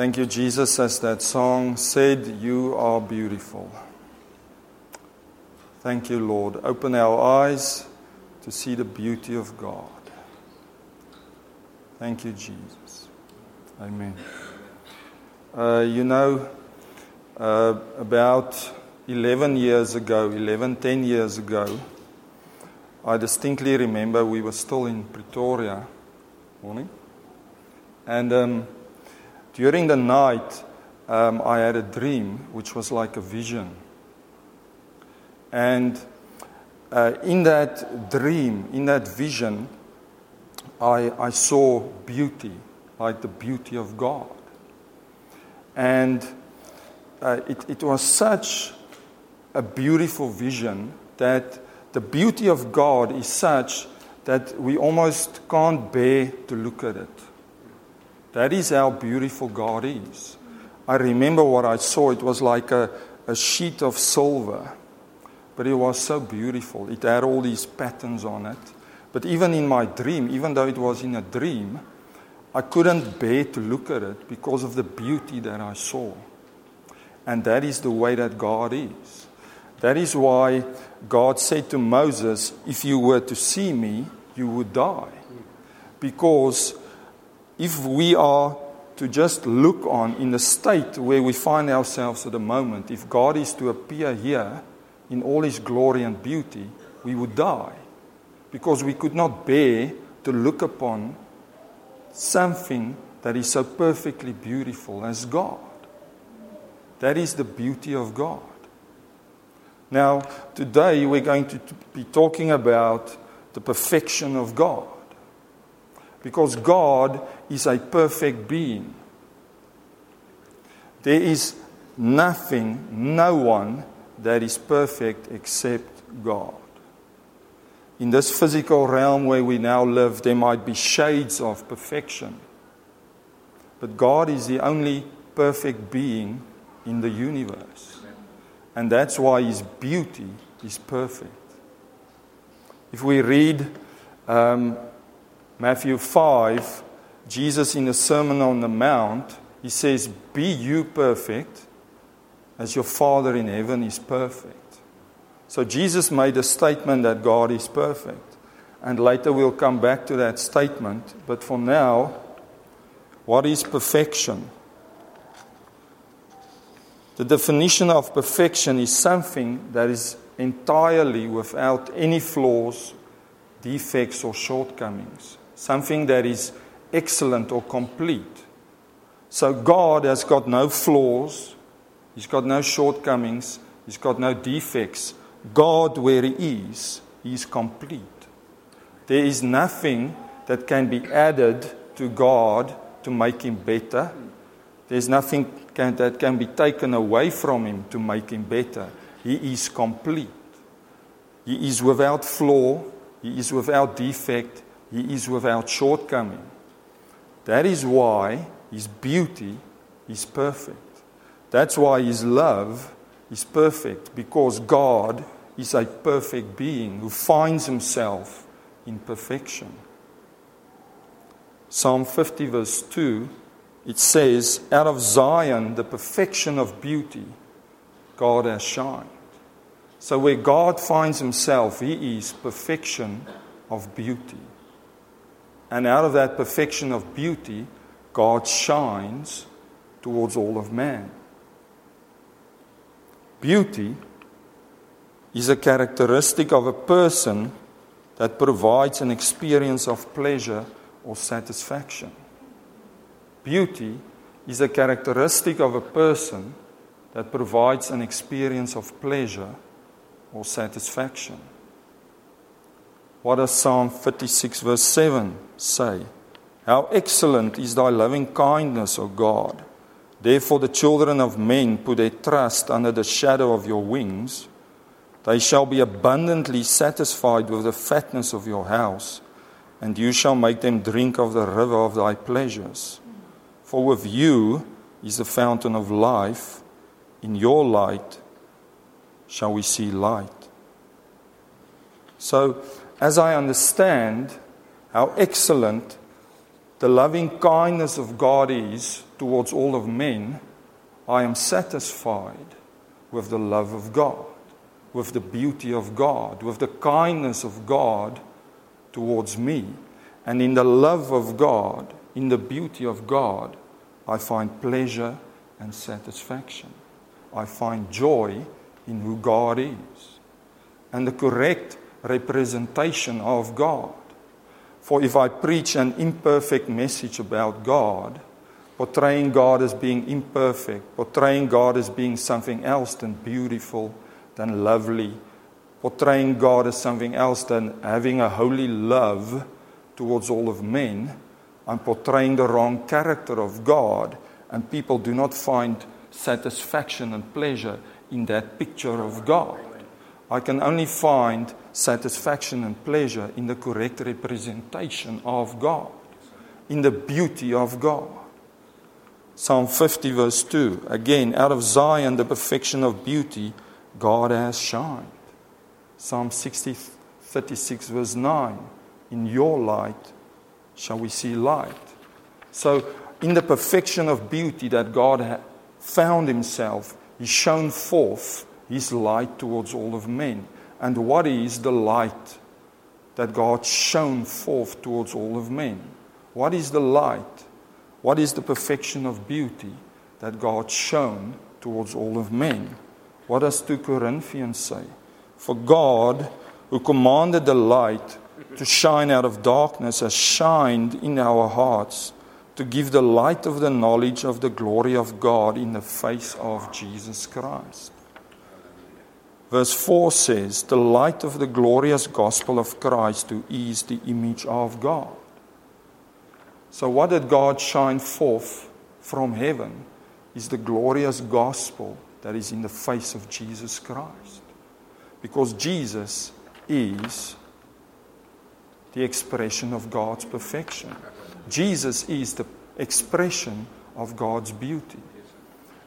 Thank you, Jesus, as that song said, You are beautiful. Thank you, Lord. Open our eyes to see the beauty of God. Thank you, Jesus. Amen. Uh, you know, uh, about 11 years ago, 11, 10 years ago, I distinctly remember we were still in Pretoria. Morning. And um, during the night, um, I had a dream which was like a vision. And uh, in that dream, in that vision, I, I saw beauty, like the beauty of God. And uh, it, it was such a beautiful vision that the beauty of God is such that we almost can't bear to look at it. That is how beautiful God is. I remember what I saw. It was like a, a sheet of silver, but it was so beautiful. It had all these patterns on it. But even in my dream, even though it was in a dream, I couldn't bear to look at it because of the beauty that I saw. And that is the way that God is. That is why God said to Moses, If you were to see me, you would die. Because if we are to just look on in the state where we find ourselves at the moment, if God is to appear here in all his glory and beauty, we would die. Because we could not bear to look upon something that is so perfectly beautiful as God. That is the beauty of God. Now, today we're going to be talking about the perfection of God. Because God is a perfect being. There is nothing, no one that is perfect except God. In this physical realm where we now live, there might be shades of perfection. But God is the only perfect being in the universe. And that's why His beauty is perfect. If we read um, Matthew 5, Jesus in the Sermon on the Mount, he says, Be you perfect as your Father in heaven is perfect. So Jesus made a statement that God is perfect. And later we'll come back to that statement. But for now, what is perfection? The definition of perfection is something that is entirely without any flaws, defects, or shortcomings. Something that is excellent or complete. So God has got no flaws, He's got no shortcomings, He's got no defects. God, where He is, He is complete. There is nothing that can be added to God to make Him better. There's nothing can, that can be taken away from him to make him better. He is complete. He is without flaw. He is without defect. He is without shortcoming. That is why his beauty is perfect. That's why his love is perfect, because God is a perfect being who finds himself in perfection. Psalm 50, verse 2 it says, Out of Zion, the perfection of beauty, God has shined. So, where God finds himself, he is perfection of beauty. And out of that perfection of beauty, God shines towards all of man. Beauty is a characteristic of a person that provides an experience of pleasure or satisfaction. Beauty is a characteristic of a person that provides an experience of pleasure or satisfaction. What does Psalm 56, verse 7 say? How excellent is thy loving kindness, O God! Therefore, the children of men put their trust under the shadow of your wings. They shall be abundantly satisfied with the fatness of your house, and you shall make them drink of the river of thy pleasures. For with you is the fountain of life. In your light shall we see light. So, as I understand how excellent the loving kindness of God is towards all of men, I am satisfied with the love of God, with the beauty of God, with the kindness of God towards me. And in the love of God, in the beauty of God, I find pleasure and satisfaction. I find joy in who God is and the correct representation of God. For if I preach an imperfect message about God, portraying God as being imperfect, portraying God as being something else than beautiful, than lovely, portraying God as something else than having a holy love towards all of men, I'm portraying the wrong character of God, and people do not find satisfaction and pleasure in that picture of God. I can only find satisfaction and pleasure in the correct representation of God, in the beauty of God. Psalm 50, verse 2 again, out of Zion, the perfection of beauty, God has shined. Psalm 60, 36, verse 9 in your light shall we see light. So, in the perfection of beauty that God found Himself, He shone forth His light towards all of men. And what is the light that God shone forth towards all of men? What is the light? What is the perfection of beauty that God shone towards all of men? What does 2 Corinthians say? For God, who commanded the light to shine out of darkness has shined in our hearts to give the light of the knowledge of the glory of God in the face of Jesus Christ. Verse 4 says, The light of the glorious gospel of Christ, who is the image of God. So, what did God shine forth from heaven is the glorious gospel that is in the face of Jesus Christ. Because Jesus is the expression of God's perfection. Jesus is the expression of God's beauty.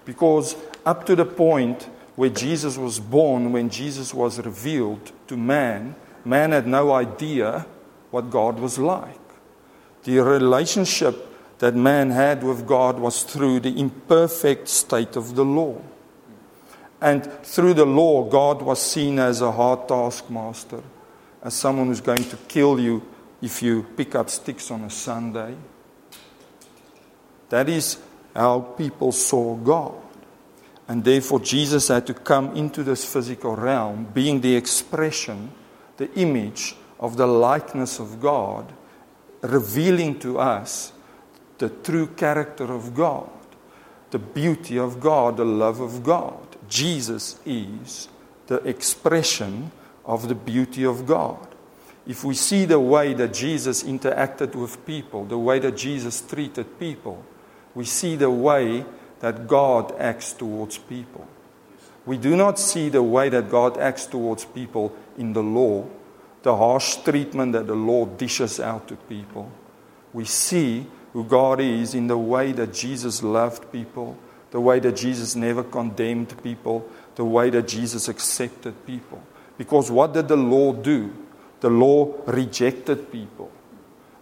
Because up to the point where Jesus was born, when Jesus was revealed to man, man had no idea what God was like. The relationship that man had with God was through the imperfect state of the law. And through the law, God was seen as a hard taskmaster as someone who's going to kill you if you pick up sticks on a Sunday. That is how people saw God. And therefore, Jesus had to come into this physical realm, being the expression, the image of the likeness of God, revealing to us the true character of God, the beauty of God, the love of God. Jesus is the expression of the beauty of God. If we see the way that Jesus interacted with people, the way that Jesus treated people, we see the way that God acts towards people. We do not see the way that God acts towards people in the law, the harsh treatment that the law dishes out to people. We see who God is in the way that Jesus loved people, the way that Jesus never condemned people, the way that Jesus accepted people. Because what did the law do? The law rejected people.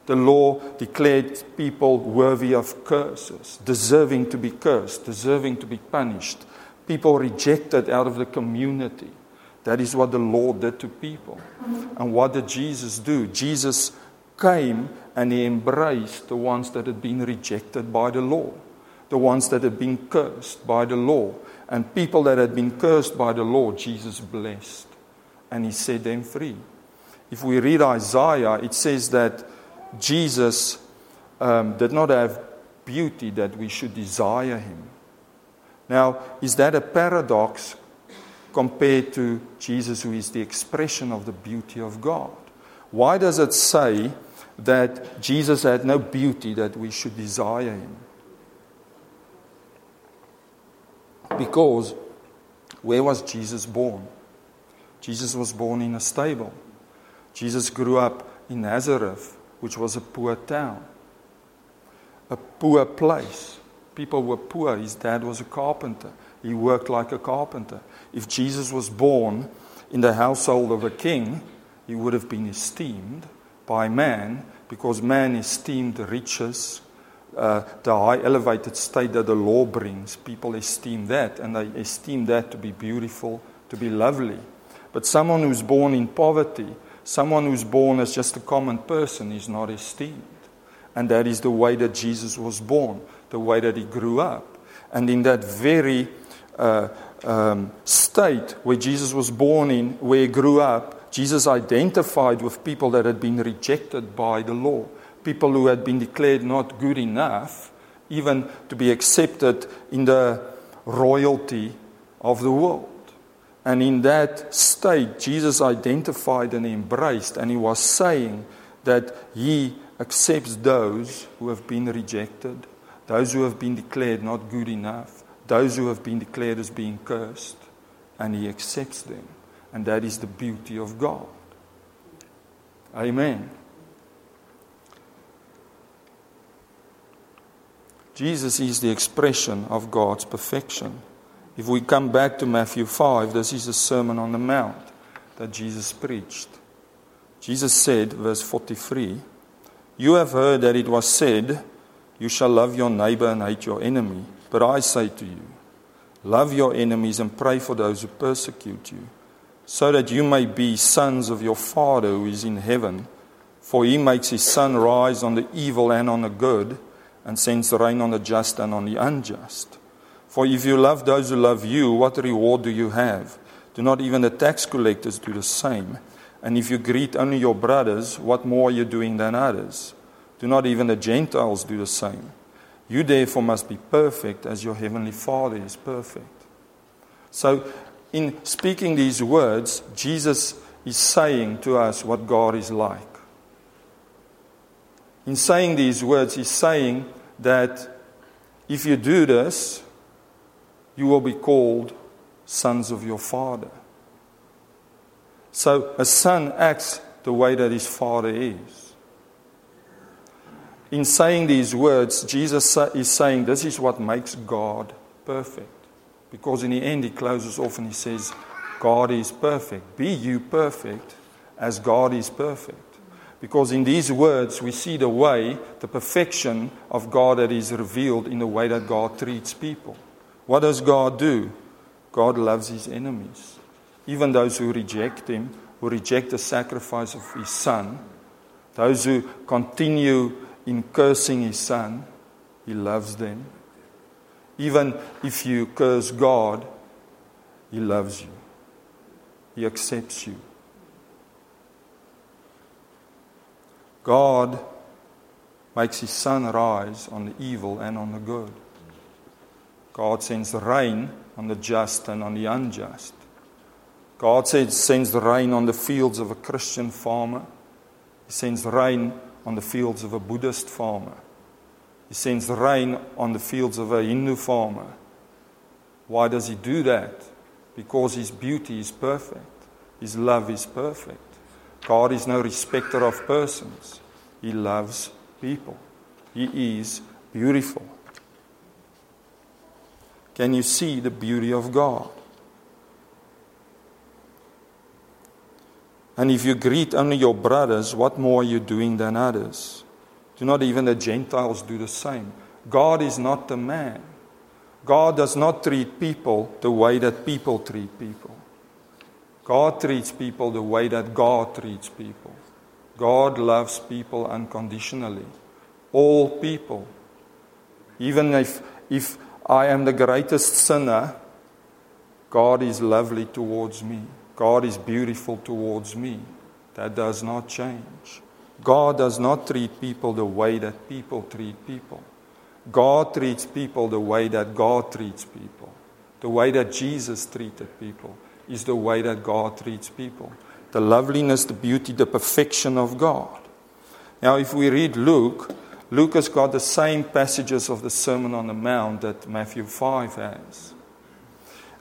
The law declared people worthy of curses, deserving to be cursed, deserving to be punished. People rejected out of the community. That is what the law did to people. And what did Jesus do? Jesus came and he embraced the ones that had been rejected by the law, the ones that had been cursed by the law. And people that had been cursed by the law, Jesus blessed and he set them free. If we read Isaiah, it says that Jesus um, did not have beauty that we should desire him. Now, is that a paradox compared to Jesus, who is the expression of the beauty of God? Why does it say that Jesus had no beauty that we should desire him? Because where was Jesus born? Jesus was born in a stable. Jesus grew up in Nazareth, which was a poor town, a poor place. People were poor. His dad was a carpenter. He worked like a carpenter. If Jesus was born in the household of a king, he would have been esteemed by man because man esteemed riches, uh, the high elevated state that the law brings. People esteem that, and they esteem that to be beautiful, to be lovely. But someone who's born in poverty, someone who's born as just a common person, is not esteemed. And that is the way that Jesus was born, the way that he grew up. And in that very uh, um, state where Jesus was born in, where he grew up, Jesus identified with people that had been rejected by the law, people who had been declared not good enough, even to be accepted in the royalty of the world. And in that state, Jesus identified and embraced, and he was saying that he accepts those who have been rejected, those who have been declared not good enough, those who have been declared as being cursed, and he accepts them. And that is the beauty of God. Amen. Jesus is the expression of God's perfection. If we come back to Matthew 5, this is the Sermon on the Mount that Jesus preached. Jesus said, verse 43, You have heard that it was said, You shall love your neighbor and hate your enemy. But I say to you, love your enemies and pray for those who persecute you, so that you may be sons of your Father who is in heaven. For he makes his sun rise on the evil and on the good, and sends rain on the just and on the unjust. For if you love those who love you, what reward do you have? Do not even the tax collectors do the same? And if you greet only your brothers, what more are you doing than others? Do not even the Gentiles do the same? You therefore must be perfect as your heavenly Father is perfect. So, in speaking these words, Jesus is saying to us what God is like. In saying these words, he's saying that if you do this, you will be called sons of your Father. So a son acts the way that his Father is. In saying these words, Jesus is saying this is what makes God perfect. Because in the end, he closes off and he says, God is perfect. Be you perfect as God is perfect. Because in these words, we see the way, the perfection of God that is revealed in the way that God treats people. What does God do? God loves his enemies. Even those who reject him, who reject the sacrifice of his son, those who continue in cursing his son, he loves them. Even if you curse God, he loves you, he accepts you. God makes his sun rise on the evil and on the good. God sends rain on the just and on the unjust. God sends rain on the fields of a Christian farmer. He sends rain on the fields of a Buddhist farmer. He sends rain on the fields of a Hindu farmer. Why does he do that? Because his beauty is perfect, his love is perfect. God is no respecter of persons, he loves people. He is beautiful. Can you see the beauty of God? And if you greet only your brothers, what more are you doing than others? Do not even the Gentiles do the same? God is not the man. God does not treat people the way that people treat people. God treats people the way that God treats people. God loves people unconditionally. All people. Even if, if I am the greatest sinner, God is lovely towards me. God is beautiful towards me. That does not change. God does not treat people the way that people treat people. God treats people the way that God treats people. The way that Jesus treated people is the way that God treats people. The loveliness, the beauty, the perfection of God. Now, if we read Luke, Luke has got the same passages of the Sermon on the Mount that Matthew 5 has.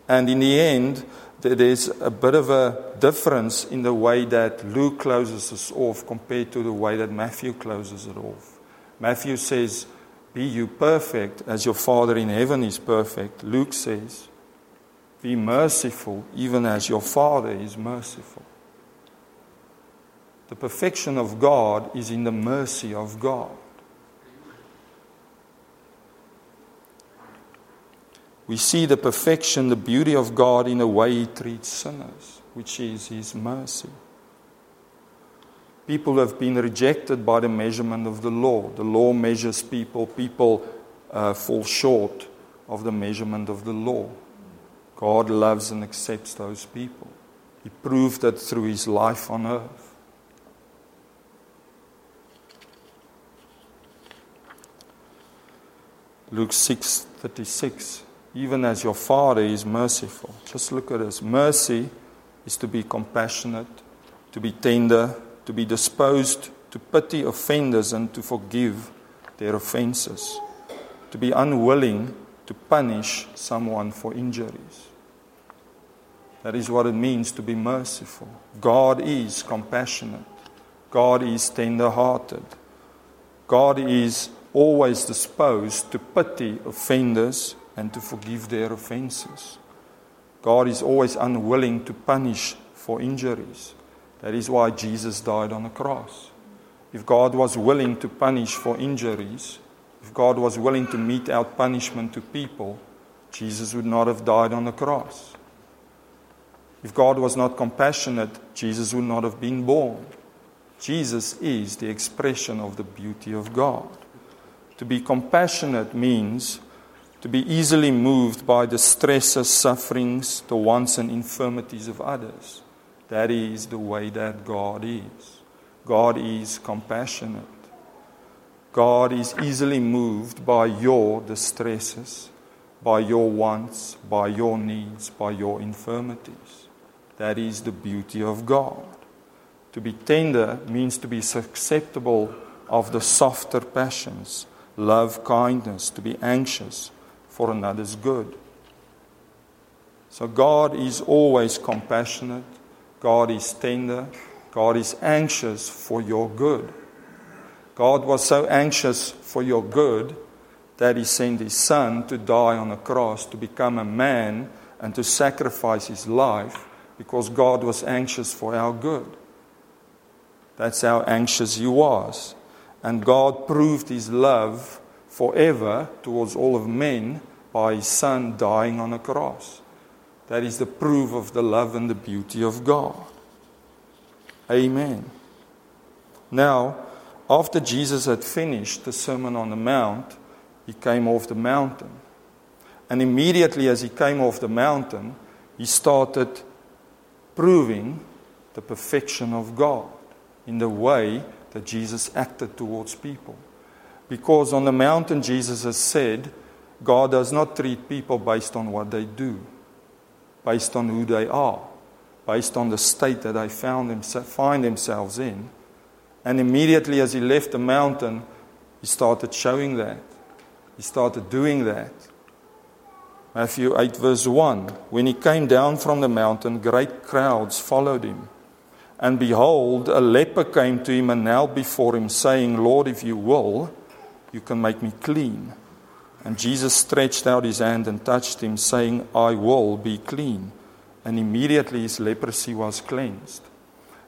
And in the end, there's a bit of a difference in the way that Luke closes us off compared to the way that Matthew closes it off. Matthew says, Be you perfect as your Father in heaven is perfect. Luke says, Be merciful even as your Father is merciful. The perfection of God is in the mercy of God. We see the perfection, the beauty of God in the way He treats sinners, which is His mercy. People have been rejected by the measurement of the law. The law measures people, people uh, fall short of the measurement of the law. God loves and accepts those people. He proved that through His life on earth. Luke 6:36 even as your father is merciful. Just look at this. Mercy is to be compassionate to be tender to be disposed to pity offenders and to forgive their offenses. To be unwilling to punish someone for injuries. That is what it means to be merciful. God is compassionate. God is tender hearted god is always disposed to pity offenders and to forgive their offenses. God is always unwilling to punish for injuries. That is why Jesus died on the cross. If God was willing to punish for injuries, if God was willing to mete out punishment to people, Jesus would not have died on the cross. If God was not compassionate, Jesus would not have been born. Jesus is the expression of the beauty of God. To be compassionate means to be easily moved by the stresses, sufferings, the wants and infirmities of others. That is the way that God is. God is compassionate. God is easily moved by your distresses, by your wants, by your needs, by your infirmities. That is the beauty of God. To be tender means to be susceptible of the softer passions love kindness, to be anxious for another's good. So God is always compassionate, God is tender, God is anxious for your good. God was so anxious for your good that He sent His Son to die on a cross, to become a man, and to sacrifice His life because God was anxious for our good. That's how anxious He was. And God proved his love forever towards all of men by his son dying on a cross. That is the proof of the love and the beauty of God. Amen. Now, after Jesus had finished the Sermon on the Mount, he came off the mountain. And immediately as he came off the mountain, he started proving the perfection of God in the way that Jesus acted towards people. Because on the mountain, Jesus has said, God does not treat people based on what they do, based on who they are, based on the state that they find themselves in. And immediately as he left the mountain, he started showing that. He started doing that. Matthew 8, verse 1 When he came down from the mountain, great crowds followed him. And behold, a leper came to him and knelt before him, saying, Lord, if you will, you can make me clean. And Jesus stretched out his hand and touched him, saying, I will be clean. And immediately his leprosy was cleansed.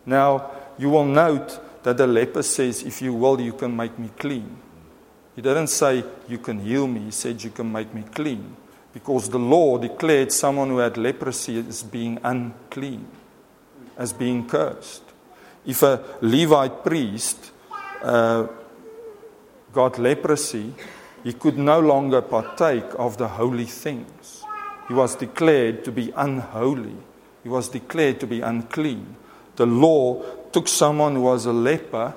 Now, you will note that the leper says, If you will, you can make me clean. He didn't say, You can heal me. He said, You can make me clean. Because the law declared someone who had leprosy as being unclean as being cursed. If a Levite priest uh, got leprosy, he could no longer partake of the holy things. He was declared to be unholy. He was declared to be unclean. The law took someone who was a leper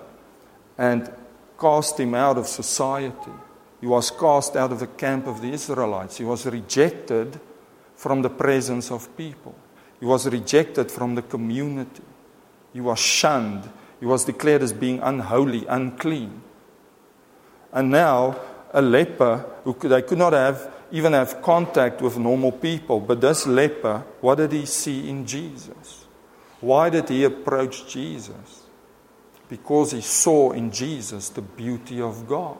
and cast him out of society. He was cast out of the camp of the Israelites. He was rejected from the presence of people. He was rejected from the community. He was shunned. He was declared as being unholy, unclean. And now, a leper, who could, they could not have, even have contact with normal people, but this leper, what did he see in Jesus? Why did he approach Jesus? Because he saw in Jesus the beauty of God.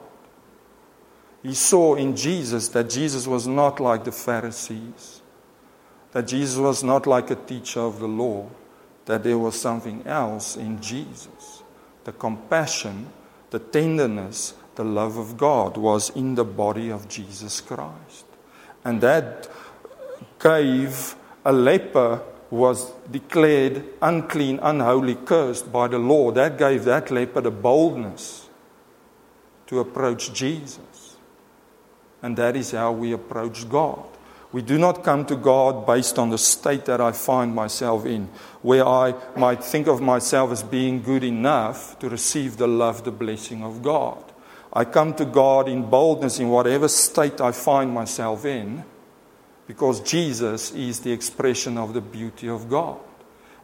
He saw in Jesus that Jesus was not like the Pharisees that Jesus was not like a teacher of the law, that there was something else in Jesus. the compassion, the tenderness, the love of God was in the body of Jesus Christ. And that gave a leper was declared unclean, unholy, cursed by the law. That gave that leper the boldness to approach Jesus. And that is how we approach God. We do not come to God based on the state that I find myself in, where I might think of myself as being good enough to receive the love, the blessing of God. I come to God in boldness in whatever state I find myself in, because Jesus is the expression of the beauty of God.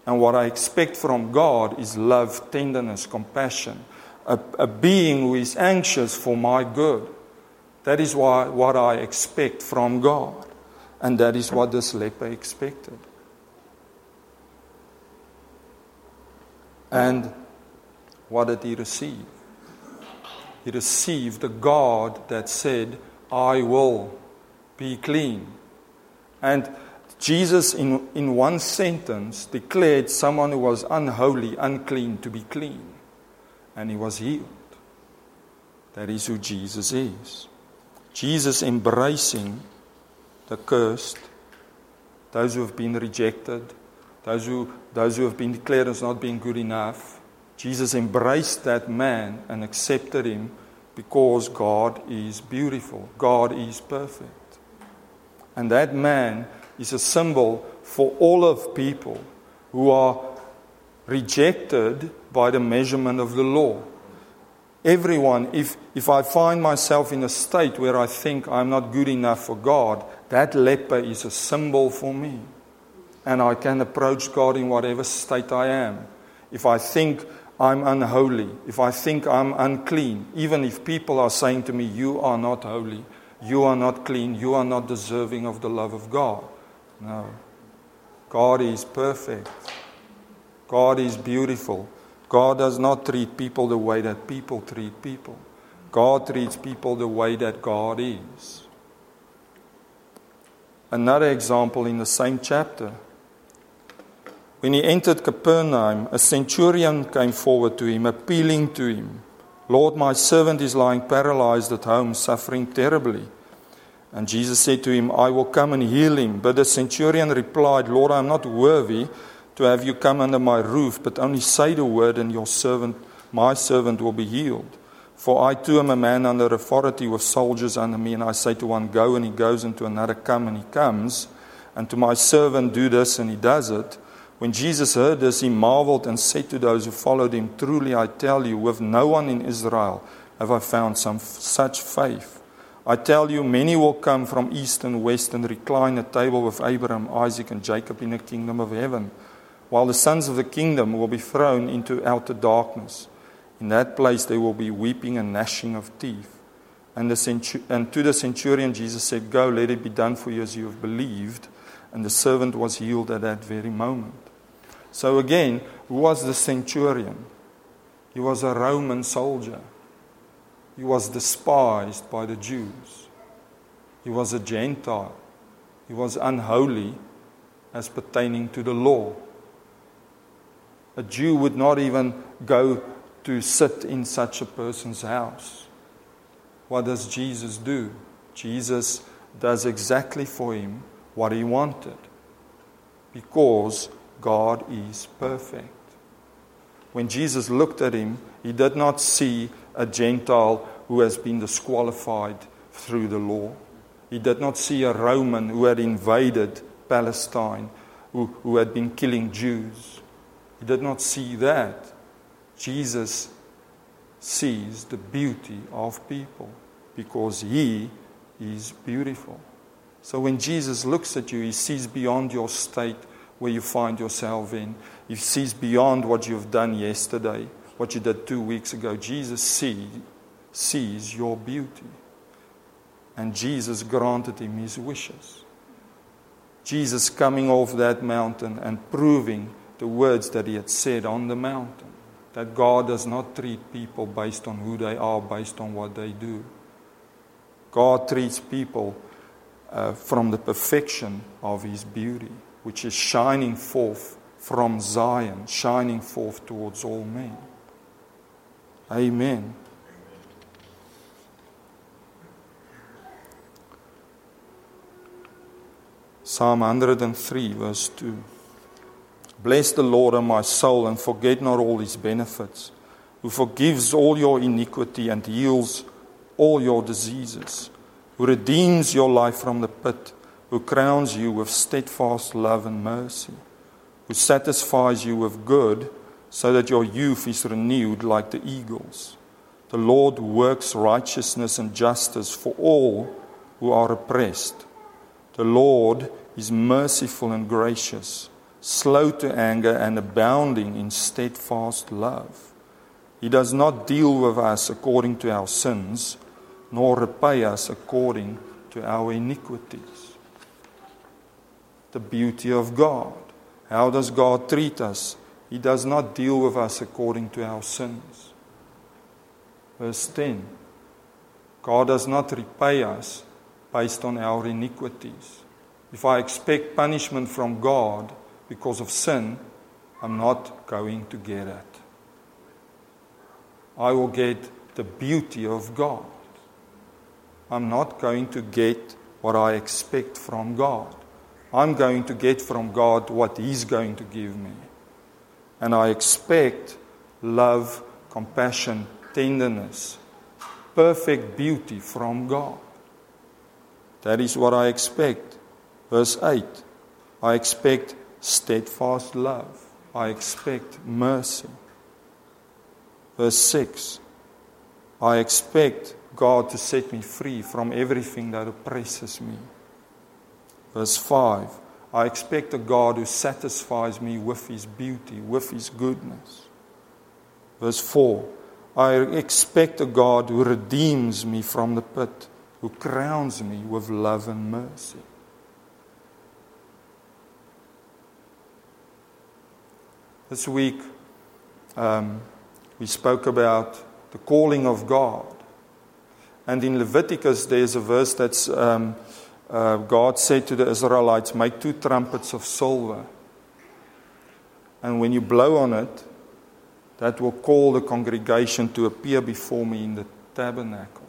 And what I expect from God is love, tenderness, compassion, a, a being who is anxious for my good. That is why, what I expect from God. And that is what this leper expected. And what did he receive? He received a God that said, I will be clean. And Jesus, in, in one sentence, declared someone who was unholy, unclean, to be clean. And he was healed. That is who Jesus is. Jesus embracing the cursed, those who have been rejected, those who, those who have been declared as not being good enough. Jesus embraced that man and accepted him because God is beautiful, God is perfect. And that man is a symbol for all of people who are rejected by the measurement of the law. Everyone, if, if I find myself in a state where I think I'm not good enough for God, that leper is a symbol for me. And I can approach God in whatever state I am. If I think I'm unholy, if I think I'm unclean, even if people are saying to me, You are not holy, you are not clean, you are not deserving of the love of God. No. God is perfect, God is beautiful. God does not treat people the way that people treat people. God treats people the way that God is. Another example in the same chapter. When he entered Capernaum, a centurion came forward to him, appealing to him, Lord, my servant is lying paralyzed at home, suffering terribly. And Jesus said to him, I will come and heal him. But the centurion replied, Lord, I am not worthy to have you come under my roof, but only say the word, and your servant, my servant, will be healed. For I too am a man under authority with soldiers under me, and I say to one, Go, and he goes, and to another, Come, and he comes, and to my servant, Do this, and he does it. When Jesus heard this, he marveled and said to those who followed him, Truly I tell you, with no one in Israel have I found some such faith. I tell you, many will come from east and west and recline at table with Abraham, Isaac, and Jacob in the kingdom of heaven while the sons of the kingdom will be thrown into outer darkness. In that place there will be weeping and gnashing of teeth. And, centu- and to the centurion, Jesus said, Go, let it be done for you as you have believed. And the servant was healed at that very moment. So, again, who was the centurion? He was a Roman soldier. He was despised by the Jews. He was a Gentile. He was unholy as pertaining to the law. A Jew would not even go to sit in such a person's house. What does Jesus do? Jesus does exactly for him what he wanted because God is perfect. When Jesus looked at him, he did not see a Gentile who has been disqualified through the law. He did not see a Roman who had invaded Palestine, who, who had been killing Jews. He did not see that. Jesus sees the beauty of people because he is beautiful. So when Jesus looks at you, he sees beyond your state where you find yourself in. He sees beyond what you've done yesterday, what you did two weeks ago. Jesus see, sees your beauty. And Jesus granted him his wishes. Jesus coming off that mountain and proving the words that he had said on the mountain that God does not treat people based on who they are, based on what they do. God treats people uh, from the perfection of his beauty, which is shining forth from Zion, shining forth towards all men. Amen. Psalm 103, verse 2. Bless the Lord, O my soul, and forget not all his benefits, who forgives all your iniquity and heals all your diseases, who redeems your life from the pit, who crowns you with steadfast love and mercy, who satisfies you with good, so that your youth is renewed like the eagles. The Lord works righteousness and justice for all who are oppressed. The Lord is merciful and gracious, slow to anger, and abounding in steadfast love. He does not deal with us according to our sins, nor repay us according to our iniquities. The beauty of God. How does God treat us? He does not deal with us according to our sins. Verse 10 God does not repay us based on our iniquities. If I expect punishment from God because of sin, I'm not going to get it. I will get the beauty of God. I'm not going to get what I expect from God. I'm going to get from God what He's going to give me. And I expect love, compassion, tenderness, perfect beauty from God. That is what I expect. Verse 8 I expect steadfast love, I expect mercy. Verse 6 I expect God to set me free from everything that oppresses me. Verse 5 I expect a God who satisfies me with his beauty, with his goodness. Verse 4 I expect a God who redeems me from the pit, who crowns me with love and mercy. This week, um, we spoke about the calling of God. And in Leviticus, there's a verse that's um, uh, God said to the Israelites, Make two trumpets of silver. And when you blow on it, that will call the congregation to appear before me in the tabernacle.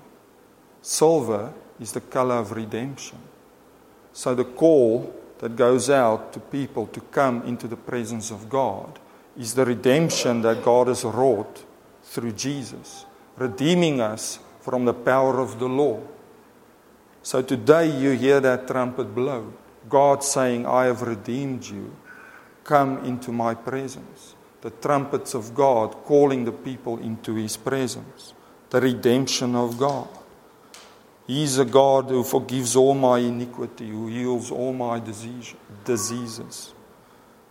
Silver is the color of redemption. So the call that goes out to people to come into the presence of God is the redemption that God has wrought through Jesus, redeeming us from the power of the law. So today you hear that trumpet blow. God saying, I have redeemed you. Come into my presence. The trumpets of God calling the people into his presence. The redemption of God. He is a God who forgives all my iniquity, who heals all my disease, diseases.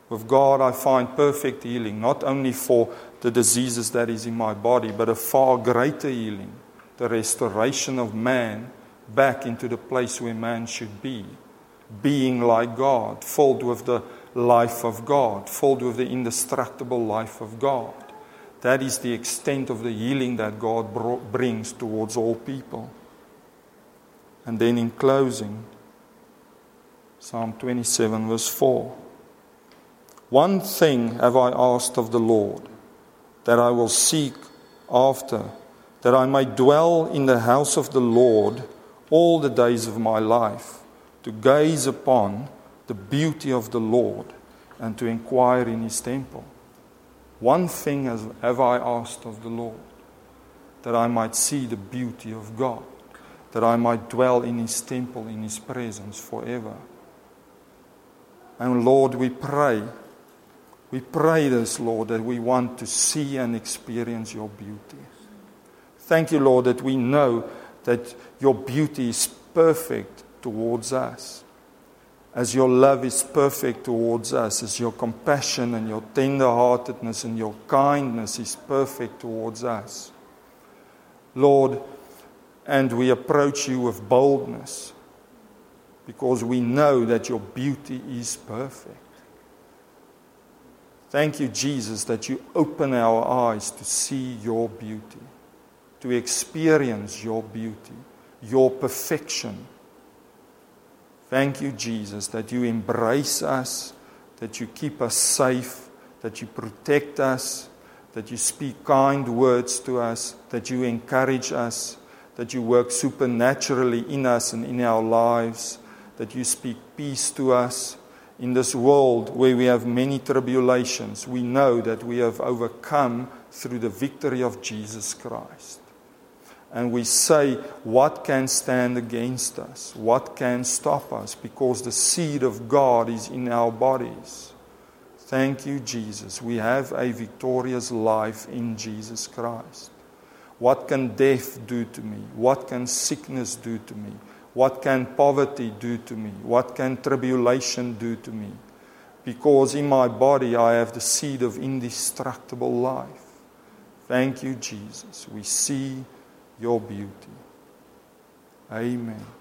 With God, I find perfect healing, not only for the diseases that is in my body, but a far greater healing, the restoration of man back into the place where man should be, being like God, filled with the life of God, filled with the indestructible life of God. That is the extent of the healing that God brings towards all people. And then in closing, Psalm 27, verse 4. One thing have I asked of the Lord, that I will seek after, that I may dwell in the house of the Lord all the days of my life, to gaze upon the beauty of the Lord and to inquire in his temple. One thing have I asked of the Lord, that I might see the beauty of God, that I might dwell in his temple, in his presence forever. And Lord, we pray we pray this, Lord, that we want to see and experience your beauty. Thank you, Lord, that we know that your beauty is perfect towards us. As your love is perfect towards us, as your compassion and your tenderheartedness and your kindness is perfect towards us. Lord, and we approach you with boldness because we know that your beauty is perfect. Thank you, Jesus, that you open our eyes to see your beauty, to experience your beauty, your perfection. Thank you, Jesus, that you embrace us, that you keep us safe, that you protect us, that you speak kind words to us, that you encourage us, that you work supernaturally in us and in our lives, that you speak peace to us. In this world where we have many tribulations, we know that we have overcome through the victory of Jesus Christ. And we say, What can stand against us? What can stop us? Because the seed of God is in our bodies. Thank you, Jesus. We have a victorious life in Jesus Christ. What can death do to me? What can sickness do to me? What can poverty do to me? What can tribulation do to me? Because in my body I have the seed of indestructible life. Thank you, Jesus. We see your beauty. Amen.